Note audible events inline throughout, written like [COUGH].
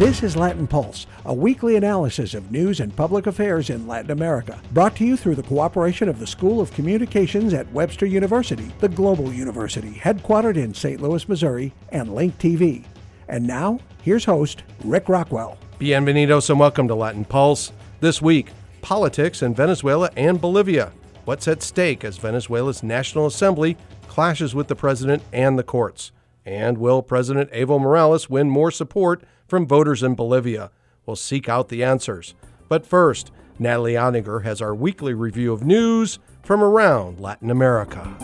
This is Latin Pulse, a weekly analysis of news and public affairs in Latin America, brought to you through the cooperation of the School of Communications at Webster University, the global university headquartered in St. Louis, Missouri, and Link TV. And now, here's host Rick Rockwell. Bienvenidos and welcome to Latin Pulse. This week, politics in Venezuela and Bolivia. What's at stake as Venezuela's National Assembly clashes with the president and the courts? And will President Evo Morales win more support from voters in Bolivia? We'll seek out the answers. But first, Natalie Ottinger has our weekly review of news from around Latin America.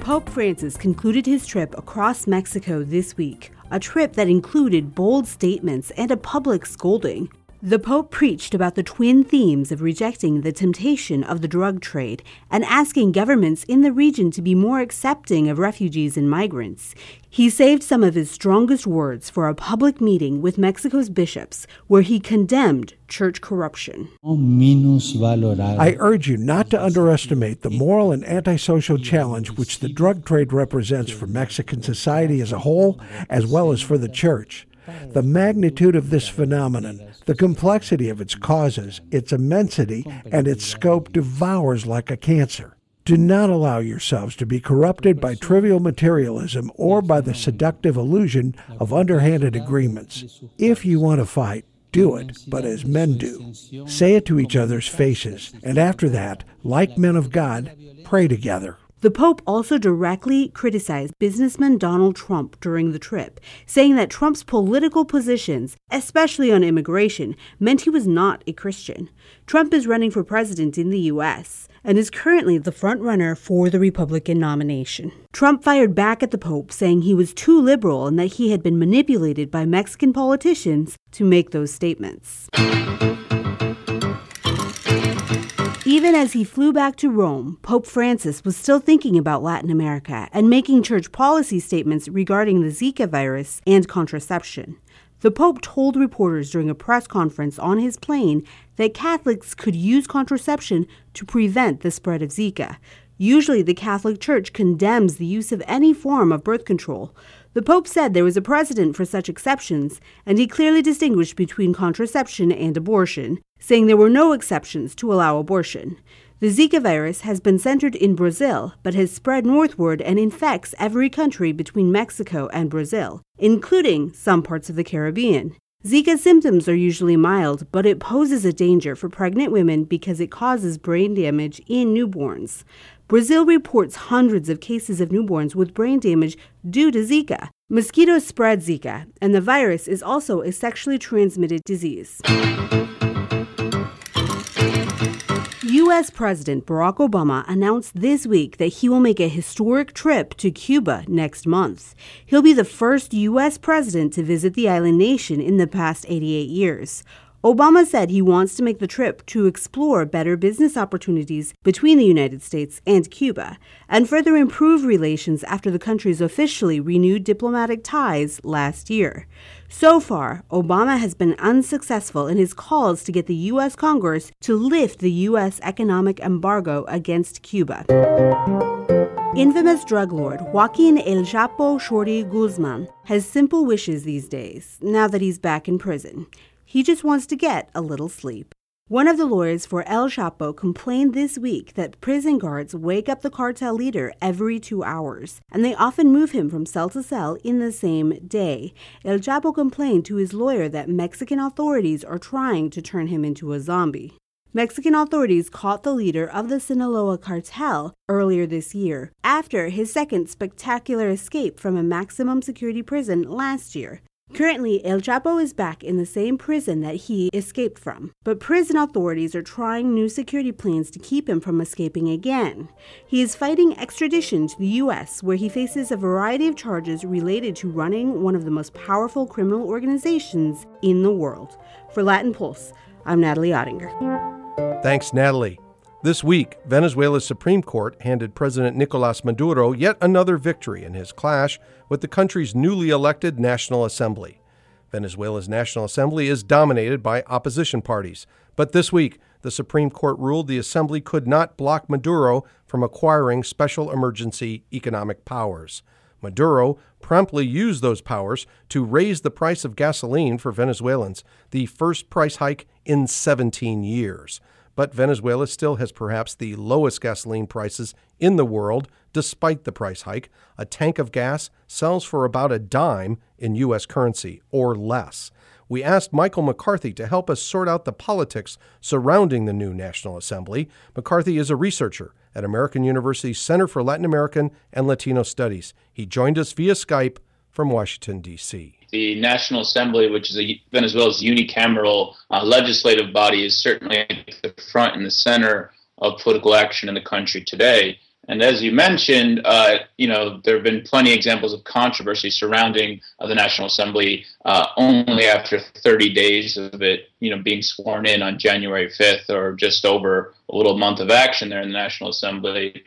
Pope Francis concluded his trip across Mexico this week, a trip that included bold statements and a public scolding. The Pope preached about the twin themes of rejecting the temptation of the drug trade and asking governments in the region to be more accepting of refugees and migrants. He saved some of his strongest words for a public meeting with Mexico's bishops, where he condemned church corruption. I urge you not to underestimate the moral and antisocial challenge which the drug trade represents for Mexican society as a whole, as well as for the church. The magnitude of this phenomenon, the complexity of its causes, its immensity, and its scope devours like a cancer. Do not allow yourselves to be corrupted by trivial materialism or by the seductive illusion of underhanded agreements. If you want to fight, do it, but as men do. Say it to each other's faces, and after that, like men of God, pray together. The Pope also directly criticized businessman Donald Trump during the trip, saying that Trump's political positions, especially on immigration, meant he was not a Christian. Trump is running for president in the U.S. and is currently the frontrunner for the Republican nomination. Trump fired back at the Pope, saying he was too liberal and that he had been manipulated by Mexican politicians to make those statements. Even as he flew back to Rome, Pope Francis was still thinking about Latin America and making church policy statements regarding the Zika virus and contraception. The Pope told reporters during a press conference on his plane that Catholics could use contraception to prevent the spread of Zika. Usually, the Catholic Church condemns the use of any form of birth control. The Pope said there was a precedent for such exceptions, and he clearly distinguished between contraception and abortion saying there were no exceptions to allow abortion. The Zika virus has been centered in Brazil, but has spread northward and infects every country between Mexico and Brazil, including some parts of the Caribbean. Zika symptoms are usually mild, but it poses a danger for pregnant women because it causes brain damage in newborns. Brazil reports hundreds of cases of newborns with brain damage due to Zika. Mosquitoes spread Zika, and the virus is also a sexually transmitted disease. U.S. President Barack Obama announced this week that he will make a historic trip to Cuba next month. He'll be the first U.S. president to visit the island nation in the past 88 years. Obama said he wants to make the trip to explore better business opportunities between the United States and Cuba and further improve relations after the countries officially renewed diplomatic ties last year. So far, Obama has been unsuccessful in his calls to get the U.S. Congress to lift the U.S. economic embargo against Cuba. Infamous drug lord Joaquin El Chapo Shorty Guzman has simple wishes these days, now that he's back in prison. He just wants to get a little sleep. One of the lawyers for El Chapo complained this week that prison guards wake up the cartel leader every two hours, and they often move him from cell to cell in the same day. El Chapo complained to his lawyer that Mexican authorities are trying to turn him into a zombie. Mexican authorities caught the leader of the Sinaloa cartel earlier this year, after his second spectacular escape from a maximum security prison last year. Currently, El Chapo is back in the same prison that he escaped from, but prison authorities are trying new security plans to keep him from escaping again. He is fighting extradition to the U.S., where he faces a variety of charges related to running one of the most powerful criminal organizations in the world. For Latin Pulse, I'm Natalie Ottinger. Thanks, Natalie. This week, Venezuela's Supreme Court handed President Nicolas Maduro yet another victory in his clash with the country's newly elected National Assembly. Venezuela's National Assembly is dominated by opposition parties, but this week, the Supreme Court ruled the Assembly could not block Maduro from acquiring special emergency economic powers. Maduro promptly used those powers to raise the price of gasoline for Venezuelans, the first price hike in 17 years. But Venezuela still has perhaps the lowest gasoline prices in the world, despite the price hike. A tank of gas sells for about a dime in U.S. currency or less we asked Michael McCarthy to help us sort out the politics surrounding the new National Assembly. McCarthy is a researcher at American University's Center for Latin American and Latino Studies. He joined us via Skype from Washington, D.C. The National Assembly, which is a, Venezuela's unicameral uh, legislative body, is certainly at the front and the center of political action in the country today. And as you mentioned, uh, you know, there have been plenty of examples of controversy surrounding uh, the National Assembly uh, only after 30 days of it, you know, being sworn in on January 5th or just over a little month of action there in the National Assembly.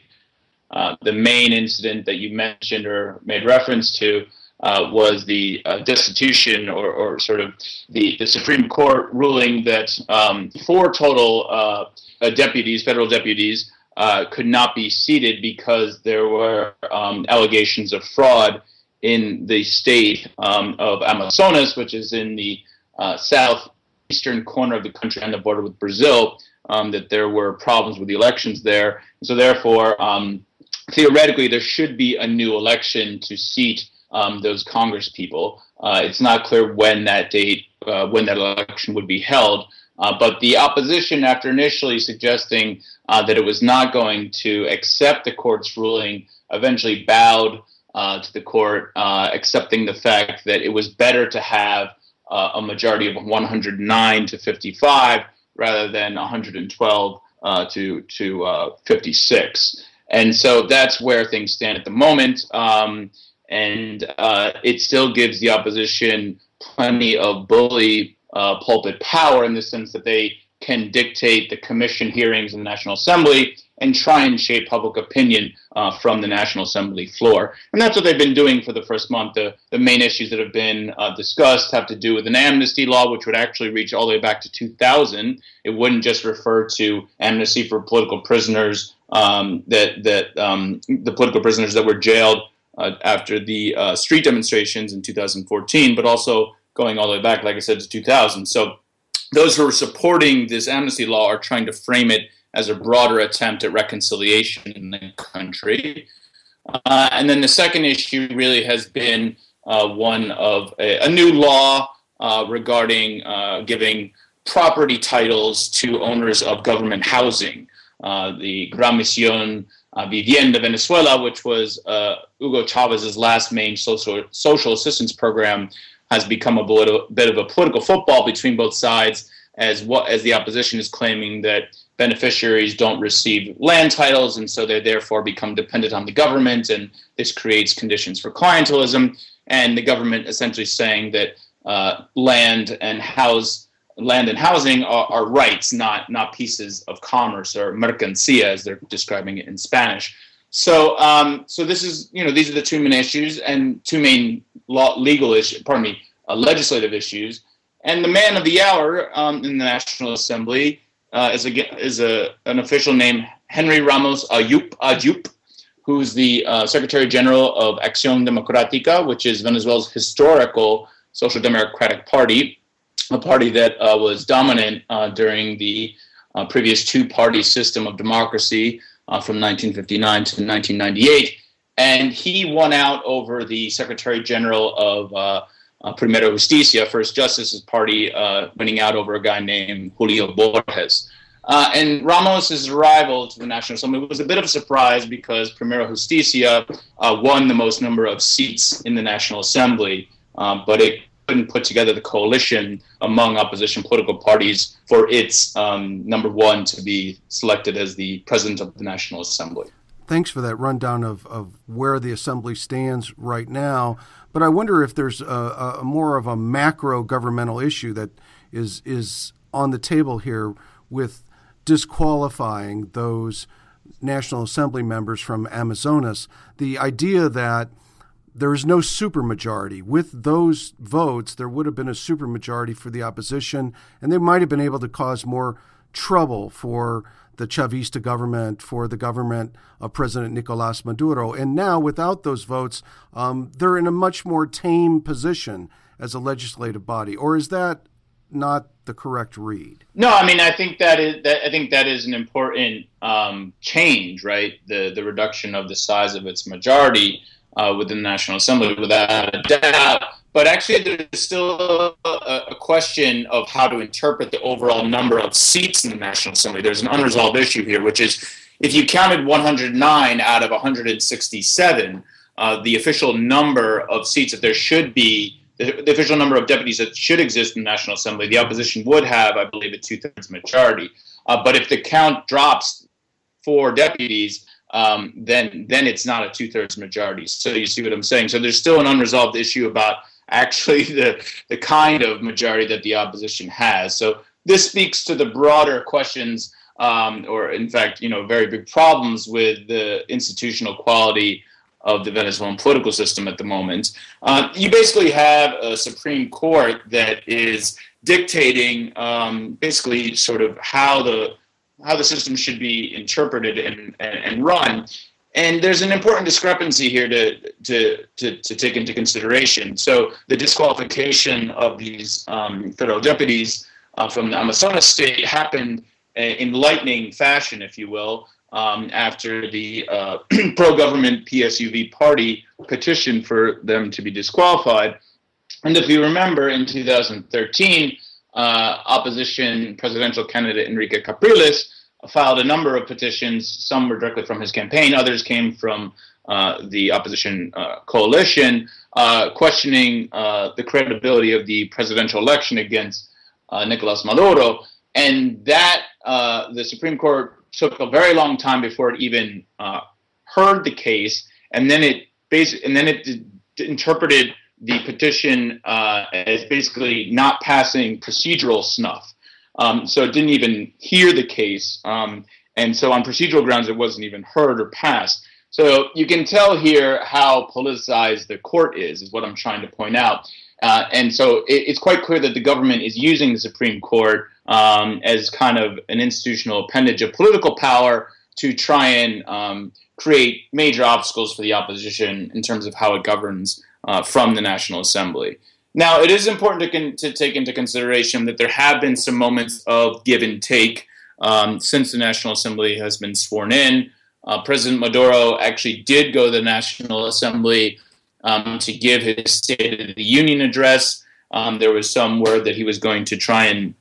Uh, the main incident that you mentioned or made reference to uh, was the uh, destitution or, or, sort of the, the Supreme Court ruling that um, four total deputies, federal deputies, uh, could not be seated because there were um, allegations of fraud in the state um, of Amazonas, which is in the uh, southeastern corner of the country on the border with Brazil, um, that there were problems with the elections there. So, therefore, um, theoretically, there should be a new election to seat um, those Congress people. Uh, it's not clear when that date, uh, when that election would be held. Uh, but the opposition, after initially suggesting uh, that it was not going to accept the court's ruling, eventually bowed uh, to the court, uh, accepting the fact that it was better to have a majority of 109 to 55 rather than 112 uh, to to 56. And so that's where things stand at the moment. Um, and it still gives the opposition plenty of bully uh, pulpit power in the sense that they can dictate the commission hearings in the National Assembly and try and shape public opinion uh, from the National Assembly floor. And that's what they've been doing for the first month. The, the main issues that have been uh, discussed have to do with an amnesty law, which would actually reach all the way back to 2000. It wouldn't just refer to amnesty for political prisoners, um, that, that um, the political prisoners that were jailed uh, after the uh, street demonstrations in 2014, but also going all the way back, like I said, to 2000. So those who are supporting this amnesty law are trying to frame it as a broader attempt at reconciliation in the country. Uh, and then the second issue really has been uh, one of a, a new law uh, regarding uh, giving property titles to owners of government housing. Uh, the Gran Misión Vivienda Venezuela, which was Hugo Chavez's last main social, social assistance program, has become a bit of a political football between both sides as what as the opposition is claiming that beneficiaries don't receive land titles and so they therefore become dependent on the government and this creates conditions for clientelism. And the government essentially saying that uh, land and house land and housing are, are, rights not not pieces of commerce or mercancía as they're describing it in Spanish so um, so this is you know these are the two main issues and two main law, legal issues, pardon me, uh, legislative issues. And the man of the hour um, in the National Assembly uh, is, a, is a, an official named Henry Ramos Allup, Allup who's the uh, Secretary General of Acción Democrática, which is Venezuela's historical social democratic party, a party that uh, was dominant uh, during the uh, previous two party system of democracy from 1959 to 1998 and he won out over the Secretary General of uh, uh, Primera Justicia, First Justice's party, uh, winning out over a guy named Julio Borges. Uh, and Ramos's arrival to the National Assembly was a bit of a surprise because Primera Justicia uh, won the most number of seats in the National Assembly, uh, but it couldn't put together the coalition among opposition political parties for its um, number one to be selected as the president of the National Assembly thanks for that rundown of, of where the assembly stands right now. But I wonder if there's a, a more of a macro governmental issue that is is on the table here with disqualifying those National Assembly members from Amazonas. The idea that there is no supermajority. With those votes, there would have been a supermajority for the opposition, and they might have been able to cause more trouble for the Chavista government, for the government of President Nicolas Maduro. And now, without those votes, um, they're in a much more tame position as a legislative body. Or is that not the correct read? No, I mean I think that is that I think that is an important um, change, right? The the reduction of the size of its majority uh, within the National Assembly, without a doubt. But actually, there's still a, a, question of how to interpret the overall number of seats in the National Assembly. There's an unresolved issue here, which is if you counted 109 out of 167, uh, the official number of seats that there should be, the, official number of deputies that should exist in the National Assembly, the opposition would have, I believe, a two thirds majority. Uh, but if the count drops four deputies, um, then then it's not a two thirds majority. So you see what I'm saying. So there's still an unresolved issue about actually [LAUGHS] the the kind of majority that the opposition has. So this speaks to the broader questions, um, or in fact, you know, very big problems with the institutional quality of the Venezuelan political system at the moment. Uh, you basically have a Supreme Court that is dictating um, basically sort of how the how the system should be interpreted and, and, run. And there's an important discrepancy here to, to, to, to take into consideration. So the disqualification of these um, federal deputies uh, from the Amazonas state happened in lightning fashion, if you will, um, after the uh, [CLEARS THROAT] pro-government PSUV party petitioned for them to be disqualified. And if you remember, in 2013, uh, opposition presidential candidate Henrique Capriles filed a number of petitions. Some were directly from his campaign, others came from uh, the opposition uh, coalition, uh, questioning uh, the credibility of the presidential election against uh, Nicolas Maduro. And that the Supreme Court took a very long time before it even heard the case, and then it basically and then it d- interpreted the petition as basically not passing procedural snuff. Um, so it didn't even hear the case. Um, and so on procedural grounds, it wasn't even heard or passed. So you can tell here how politicized the court is, is what I'm trying to point out. Uh, and so it, it's quite clear that the government is using the Supreme Court um, as kind of an institutional appendage of political power to try and um, create major obstacles for the opposition in terms of how it governs uh, from the National Assembly. Now, it is important to, con- to take into consideration that there have been some moments of give and take um, since the National Assembly has been sworn in. Uh, President Maduro actually did go to the National Assembly um, to give his State of the Union address. Um, there was some word that he was going to try and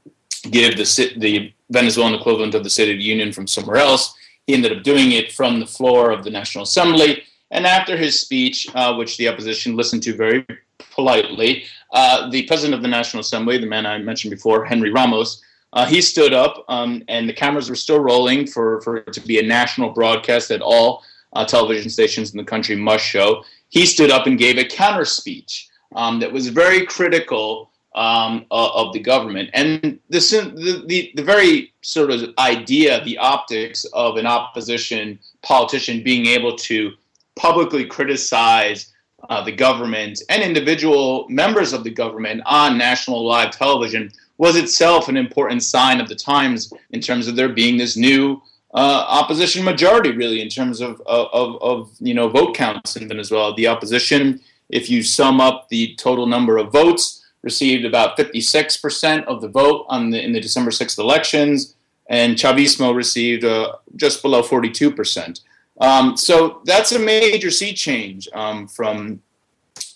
give the, the Venezuelan equivalent of the State of the Union from somewhere else. He ended up doing it from the floor of the National Assembly. And after his speech, uh, which the opposition listened to very politely, uh, the president of the National Assembly, the man I mentioned before, Henry Ramos, uh, he stood up um, and the cameras were still rolling for, for it to be a national broadcast that all uh, television stations in the country must show. He stood up and gave a counter speech um, that was very critical um, of the government. And the, the, the, the very sort of idea, the optics of an opposition politician being able to publicly criticize uh, the government and individual members of the government on national live television was itself an important sign of the times in terms of there being this new uh, opposition majority, really, in terms of, of, of you know vote counts in Venezuela. The opposition, if you sum up the total number of votes, received about 56% of the vote on the, in the December 6th elections, and Chavismo received uh, just below 42%. Um, so that's a major sea change um, from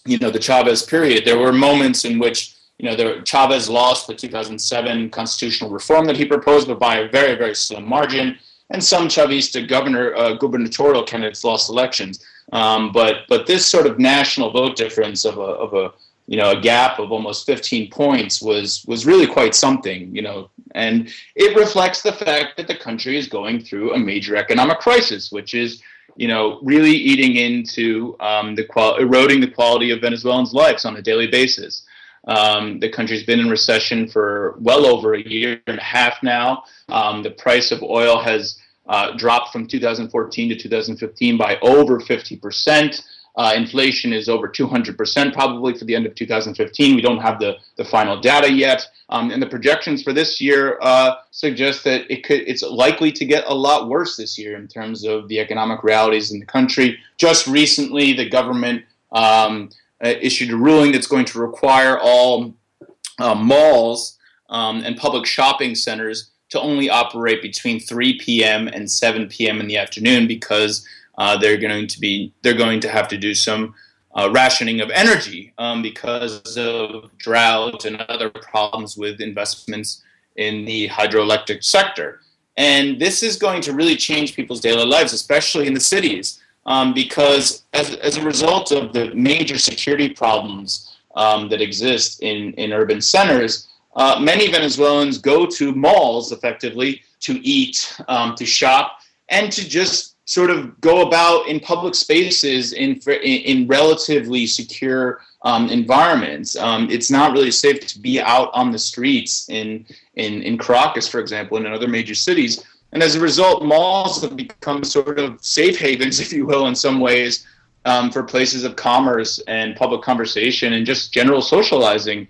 you know the Chavez period. There were moments in which you know there, Chavez lost the 2007 constitutional reform that he proposed, but by a very very slim margin. And some Chavista governor uh, gubernatorial candidates lost elections. Um, but but this sort of national vote difference of a of a you know a gap of almost 15 points was was really quite something you know and it reflects the fact that the country is going through a major economic crisis which is you know really eating into um, the qual- eroding the quality of venezuelans lives on a daily basis. Um, the country's been in recession for well over a year and a half now. Um, the price of oil has uh, dropped from 2014 to 2015 by over 50 percent Uh, inflation is over 200% probably for the end of 2015. We don't have the, the final data yet. Um, and the projections for this year uh, suggest that it could it's likely to get a lot worse this year in terms of the economic realities in the country. Just recently, the government um, uh, issued a ruling that's going to require all uh, malls um, and public shopping centers to only operate between 3 p.m. and 7 p.m. in the afternoon because uh, they're going to be they're going to have to do some uh, rationing of energy um, because of drought and other problems with investments in the hydroelectric sector. And this is going to really change people's daily lives, especially in the cities, um, because as, as a result of the major security problems um, that exist in, in urban centers, uh, many Venezuelans go to malls effectively to eat, um, to shop, and to just sort of go about in public spaces in in, relatively secure um, environments. Um, it's not really safe to be out on the streets in, in in Caracas, for example, and in other major cities. And as a result, malls have become sort of safe havens, [LAUGHS] if you will, in some ways, um, for places of commerce and public conversation and just general socializing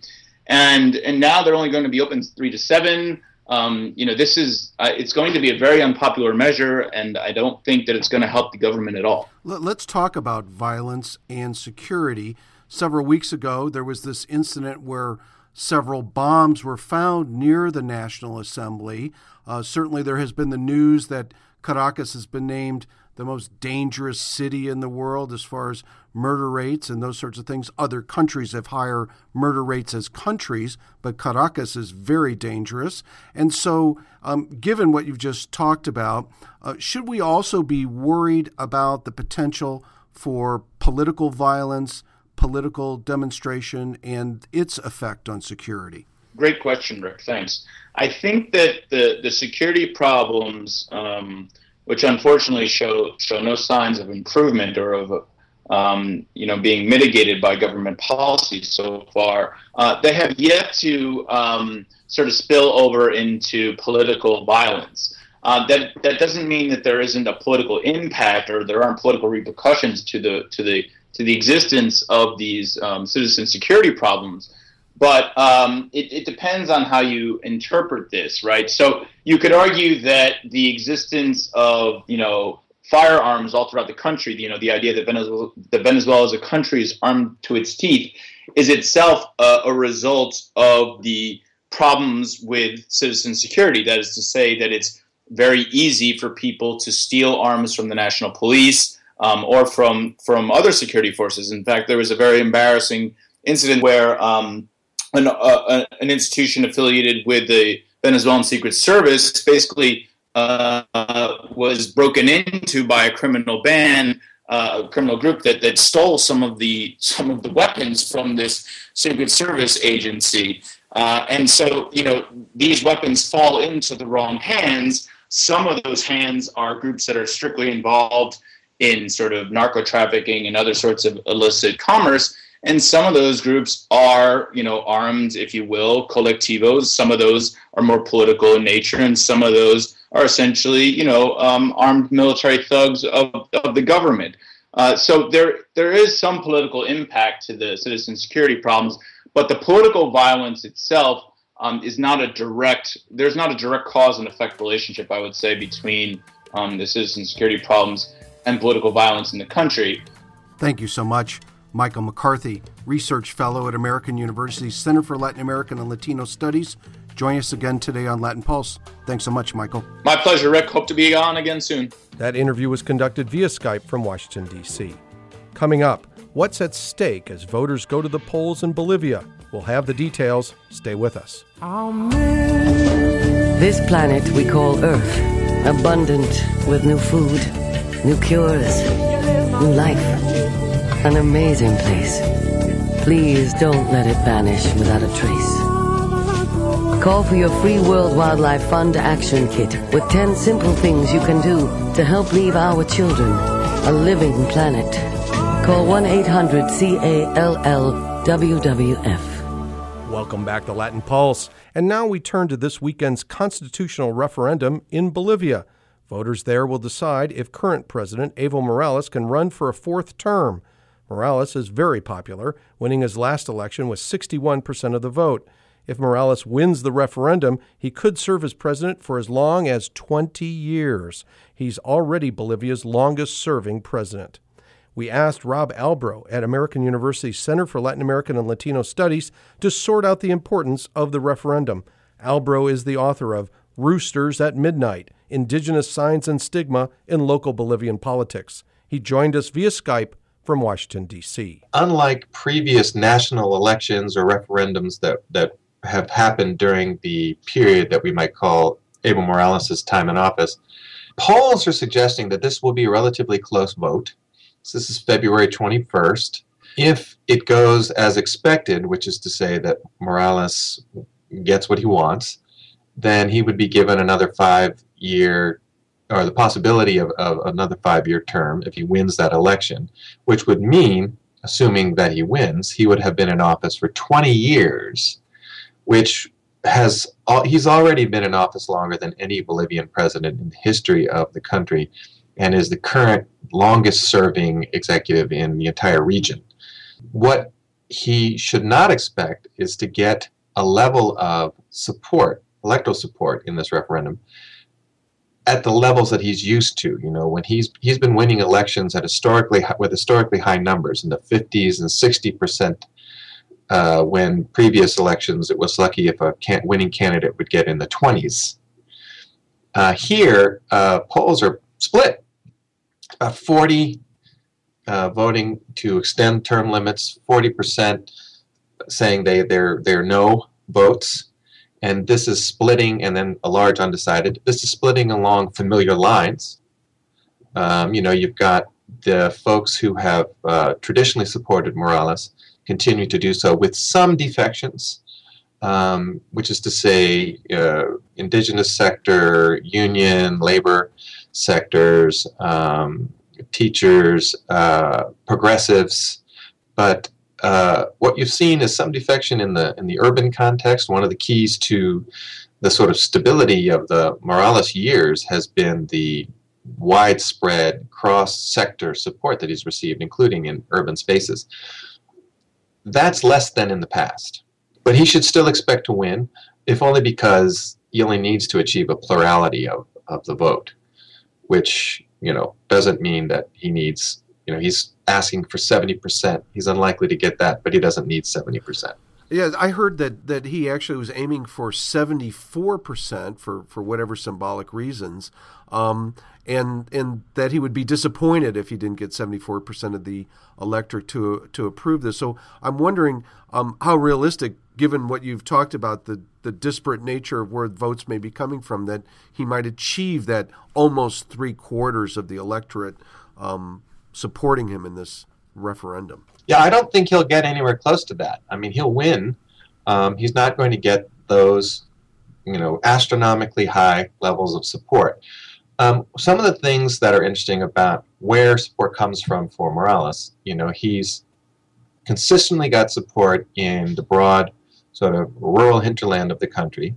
and and now they're only going to be open three to seven. Um, you know, this is uh, it's going to be a very unpopular measure, and I don't think that it's going to help the government at all. Let's talk about violence and security. Several weeks ago, there was this incident where several bombs were found near the National Assembly. Uh, certainly, there has been the news that Caracas has been named the most dangerous city in the world as far as murder rates and those sorts of things. Other countries have higher murder rates as countries, but Caracas is very dangerous. And so, um, given what you've just talked about, uh, should we also be worried about the potential for political violence, political demonstration, and its effect on security? Great question, Rick. Thanks. I think that the, the security problems um, which unfortunately show show no signs of improvement or of um, you know being mitigated by government policy so far. Uh, they have yet to um, sort of spill over into political violence. Uh, that that doesn't mean that there isn't a political impact or there aren't political repercussions to the to the to the existence of these um, citizen security problems. But um, it, it, depends on how you interpret this, right? So you could argue that the existence of, you know, firearms all throughout the country, you know, the idea that Venezuela, that Venezuela as a country is armed to its teeth, is itself a, a result of the problems with citizen security. That is to say, that it's very easy for people to steal arms from the national police um, or from from other security forces. In fact, there was a very embarrassing incident where um, an, uh, an institution affiliated with the Venezuelan Secret Service basically uh, was broken into by a criminal band, uh, a criminal group that, that stole some of the some of the weapons from this Secret Service agency. Uh, and so, you know, these weapons fall into the wrong hands. Some of those hands are groups that are strictly involved in sort of narco trafficking and other sorts of illicit commerce and some of those groups are, you know, armed, if you will, colectivos. Some of those are more political in nature, and some of those are essentially, you know, um, armed military thugs of, of the government. Uh, so there there is some political impact to the citizen security problems, but the political violence itself um, is not a direct. There's not a direct cause and effect relationship, I would say, between um, the citizen security problems and political violence in the country. Thank you so much. Michael McCarthy, Research Fellow at American University's Center for Latin American and Latino Studies. Join us again today on Latin Pulse. Thanks so much, Michael. My pleasure, Rick. Hope to be on again soon. That interview was conducted via Skype from Washington, D.C. Coming up, what's at stake as voters go to the polls in Bolivia? We'll have the details. Stay with us. This planet we call Earth, abundant with new food, new cures, new life an amazing place. Please don't let it vanish without a trace. Call for your free World Wildlife Fund Action Kit with 10 simple things you can do to help leave our children a living planet. Call 1 800 CALL WWF. Welcome back to Latin Pulse. And now we turn to this weekend's constitutional referendum in Bolivia. Voters there will decide if current President Evo Morales can run for a fourth term. Morales is very popular, winning his last election with 61% of the vote. If Morales wins the referendum, he could serve as president for as long as 20 years. He's already Bolivia's longest serving president. We asked Rob Albro at American University's Center for Latin American and Latino Studies to sort out the importance of the referendum. Albro is the author of Roosters at Midnight Indigenous Signs and Stigma in Local Bolivian Politics. He joined us via Skype from Washington, D.C. Unlike previous national elections or referendums that, that have happened during the period that we might call Evo Morales' time in office, polls are suggesting that this will be a relatively close vote. So this is February 21st. If it goes as expected, which is to say that Morales gets what he wants, then he would be given another five year, or the possibility of, of another five year term if he wins that election, which would mean, assuming that he wins, he would have been in office for 20 years, which has he's already been in office longer than any Bolivian president in the history of the country and is the current longest serving executive in the entire region. What he should not expect is to get a level of support, electoral support in this referendum at the levels that he's used to. You know, when he's he's been winning elections at historically with historically high numbers in the 50s and 60 percent. Uh, when previous elections, it was lucky if a can- winning candidate would get in the 20s. Uh, here, uh, polls are split. About 40 uh, voting to extend term limits, 40% saying they they're they're no votes, and this is splitting, and then a large undecided. This is splitting along familiar lines. Um, you know, you've got the folks who have uh, traditionally supported Morales continue to do so with some defections, um, which is to say, uh, indigenous sector, union, labor sectors, um, teachers, uh, progressives, but uh, what you've seen is some defection in the in the urban context. One of the keys to the sort of stability of the Morales years has been the widespread cross-sector support that he's received, including in urban spaces. That's less than in the past, but he should still expect to win, if only because he only needs to achieve a plurality of, of the vote which you know doesn't mean that he needs you know he's asking for 70% he's unlikely to get that but he doesn't need 70% yeah i heard that that he actually was aiming for 74% for for whatever symbolic reasons um, and and that he would be disappointed if he didn't get 74% of the electorate to to approve this. So i'm wondering um, how realistic given what you've talked about the the disparate nature of where votes may be coming from, that he might achieve that almost three quarters of the electorate um, supporting him in this referendum. Yeah, I don't think he'll get anywhere close to that. I mean, he'll win. Um, he's not going to get those, you know, astronomically high levels of support. Um, some of the things that are interesting about where support comes from for Morales, you know, he's consistently got support in the broad sort of rural hinterland of the country,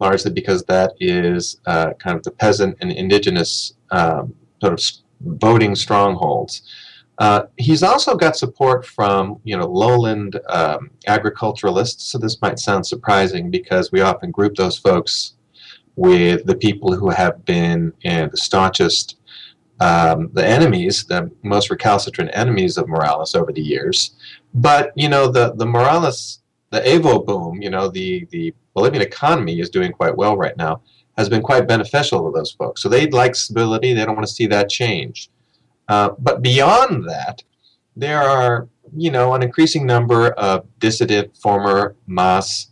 largely because that is uh, kind of the peasant and indigenous um, sort of voting strongholds. Uh, he's also got support from you know lowland um, agriculturalists. So this might sound surprising because we often group those folks with the people who have been the staunchest, um, the enemies, the most recalcitrant enemies of Morales over the years. But you know the the Morales the Evo boom, you know, the, the Bolivian economy is doing quite well right now, has been quite beneficial to those folks. So they like stability. They don't want to see that change. Uh, but beyond that, there are, you know, an increasing number of dissident former MAS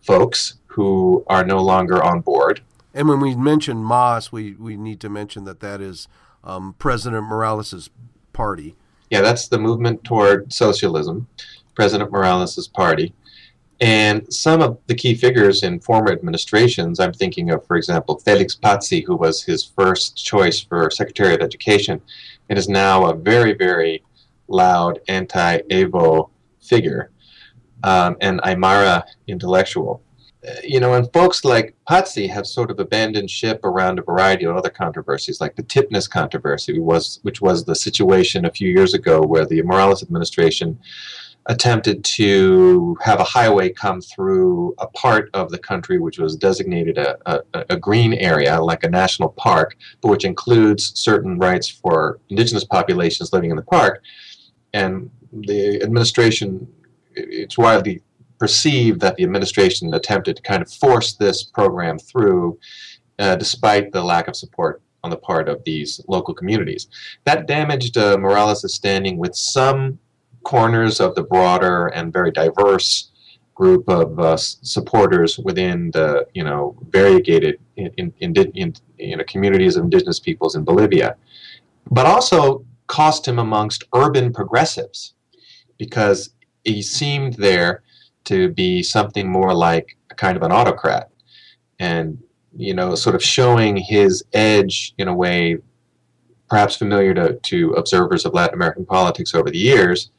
folks who are no longer on board. And when we mention MAS, we, we need to mention that that is um, President Morales' party. Yeah, that's the movement toward socialism, President Morales' party. And some of the key figures in former administrations, I'm thinking of, for example, Felix Patzi, who was his first choice for Secretary of Education and is now a very, very loud anti Evo figure, um, and Aymara intellectual. you know, and folks like Patzi have sort of abandoned ship around a variety of other controversies, like the Tipnis controversy, was which was the situation a few years ago where the Morales administration attempted to have a highway come through a part of the country which was designated a, a, a, green area, like a national park, but which includes certain rights for indigenous populations living in the park. And the administration, it's widely perceived that the administration attempted to kind of force this program through, uh, despite the lack of support on the part of these local communities. That damaged uh, Morales' standing with some corners of the broader and very diverse group of uh, supporters within the you know variegated in, in, in, in, you know, communities of indigenous peoples in Bolivia, but also cost him amongst urban progressives because he seemed there to be something more like a kind of an autocrat and you know sort of showing his edge in a way perhaps familiar to, to observers of Latin American politics over the years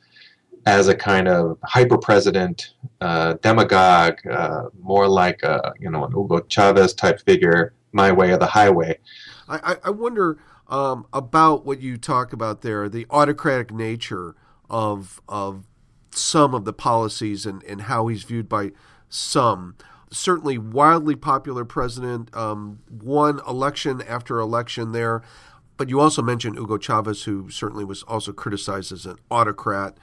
as a kind of hyper president, uh, demagogue, uh, more like a you know an Hugo Chavez type figure, my way or the highway. I, I wonder um, about what you talk about there, the autocratic nature of of some of the policies and, and how he's viewed by some. Certainly, wildly popular president, um, won election after election there. But you also mentioned Hugo Chavez, who certainly was also criticized as an autocrat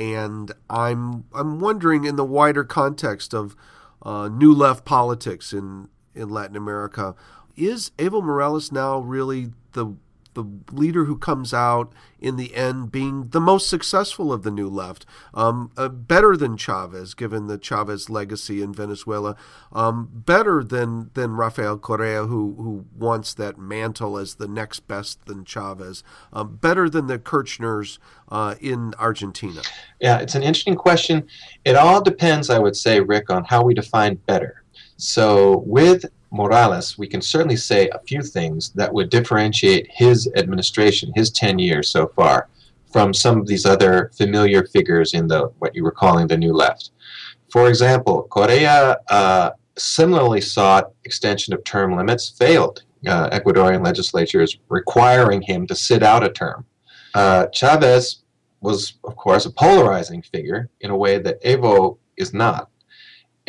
and I'm I'm wondering in the wider context of uh, new left politics in in Latin America, is Evo Morales now really the the leader who comes out in the end being the most successful of the new left, um, uh, better than Chavez, given the Chavez legacy in Venezuela, um, better than than Rafael Correa, who who wants that mantle as the next best than Chavez, um, better than the Kirchners uh, in Argentina. Yeah, it's an interesting question. It all depends, I would say, Rick, on how we define better. So with Morales, we can certainly say a few things that would differentiate his administration, his 10 years so far, from some of these other familiar figures in the what you were calling the New Left. For example, Correa uh, similarly sought extension of term limits, failed. Uh, Ecuadorian legislatures requiring him to sit out a term. Uh, Chavez was, of course, a polarizing figure in a way that Evo is not,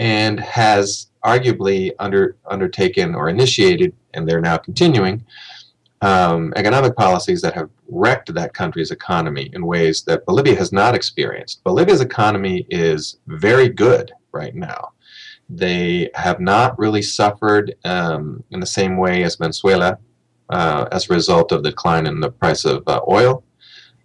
and has arguably under, undertaken or initiated, and they're now continuing, um, economic policies that have wrecked that country's economy in ways that Bolivia has not experienced. Bolivia's economy is very good right now. They have not really suffered um, in the same way as Venezuela uh, as a result of the decline in the price of uh, oil.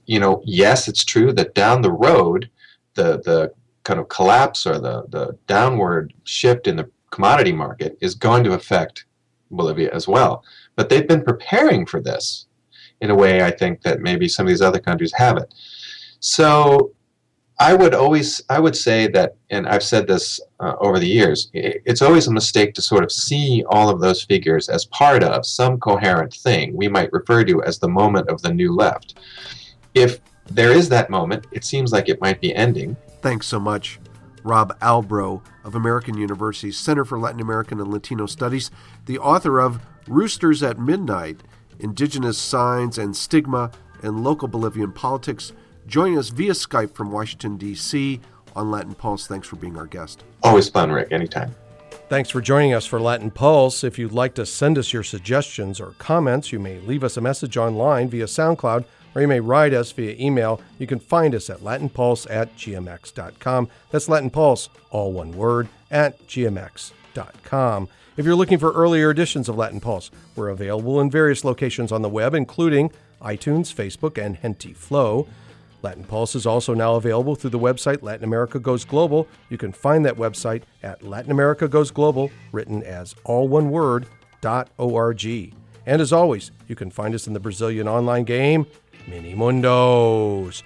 You know, yes, it's true that down the road, the the kind of collapse or the the downward shift in the commodity market is going to affect Bolivia as well. But they've been preparing for this in a way I think that maybe some of these other countries haven't. So I would always, I would say that, and I've said this uh, over the years, it's always a mistake to sort of see all of those figures as part of some coherent thing we might refer to as the moment of the new left. If there is that moment, it seems like it might be ending. Thanks so much. Rob Albro of American University's Center for Latin American and Latino Studies, the author of Roosters at Midnight Indigenous Signs and Stigma in Local Bolivian Politics, joining us via Skype from Washington, D.C. on Latin Pulse. Thanks for being our guest. Always fun, Rick. Anytime. Thanks for joining us for Latin Pulse. If you'd like to send us your suggestions or comments, you may leave us a message online via SoundCloud or you may write us via email. You can find us at latinpulse at gmx.com. That's Latin Pulse, all one word, at gmx.com. If you're looking for earlier editions of Latin Pulse, we're available in various locations on the web, including iTunes, Facebook, and Henty Flow. Latin Pulse is also now available through the website Latin America Goes Global. You can find that website at Latin America Goes Global, written as all one word, dot org. And as always, you can find us in the Brazilian online game Mini Mundos.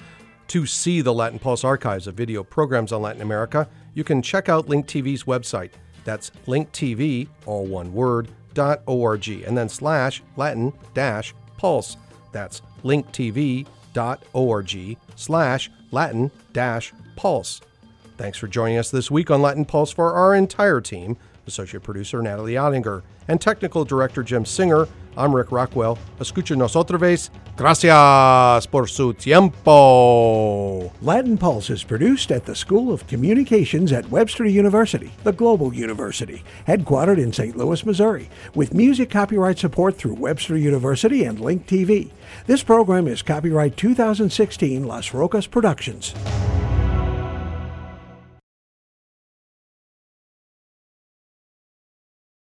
To see the Latin Pulse archives of video programs on Latin America, you can check out Link TV's website. That's linktv, all one word, dot org, and then slash Latin dash pulse. That's linktv.org slash Latin dash pulse. Thanks for joining us this week on Latin Pulse for our entire team. Associate Producer Natalie Ottinger, and Technical Director Jim Singer. I'm Rick Rockwell. Escúchenos otra vez. Gracias por su tiempo. Latin Pulse is produced at the School of Communications at Webster University, the global university, headquartered in St. Louis, Missouri, with music copyright support through Webster University and Link TV. This program is copyright 2016 Las Rocas Productions.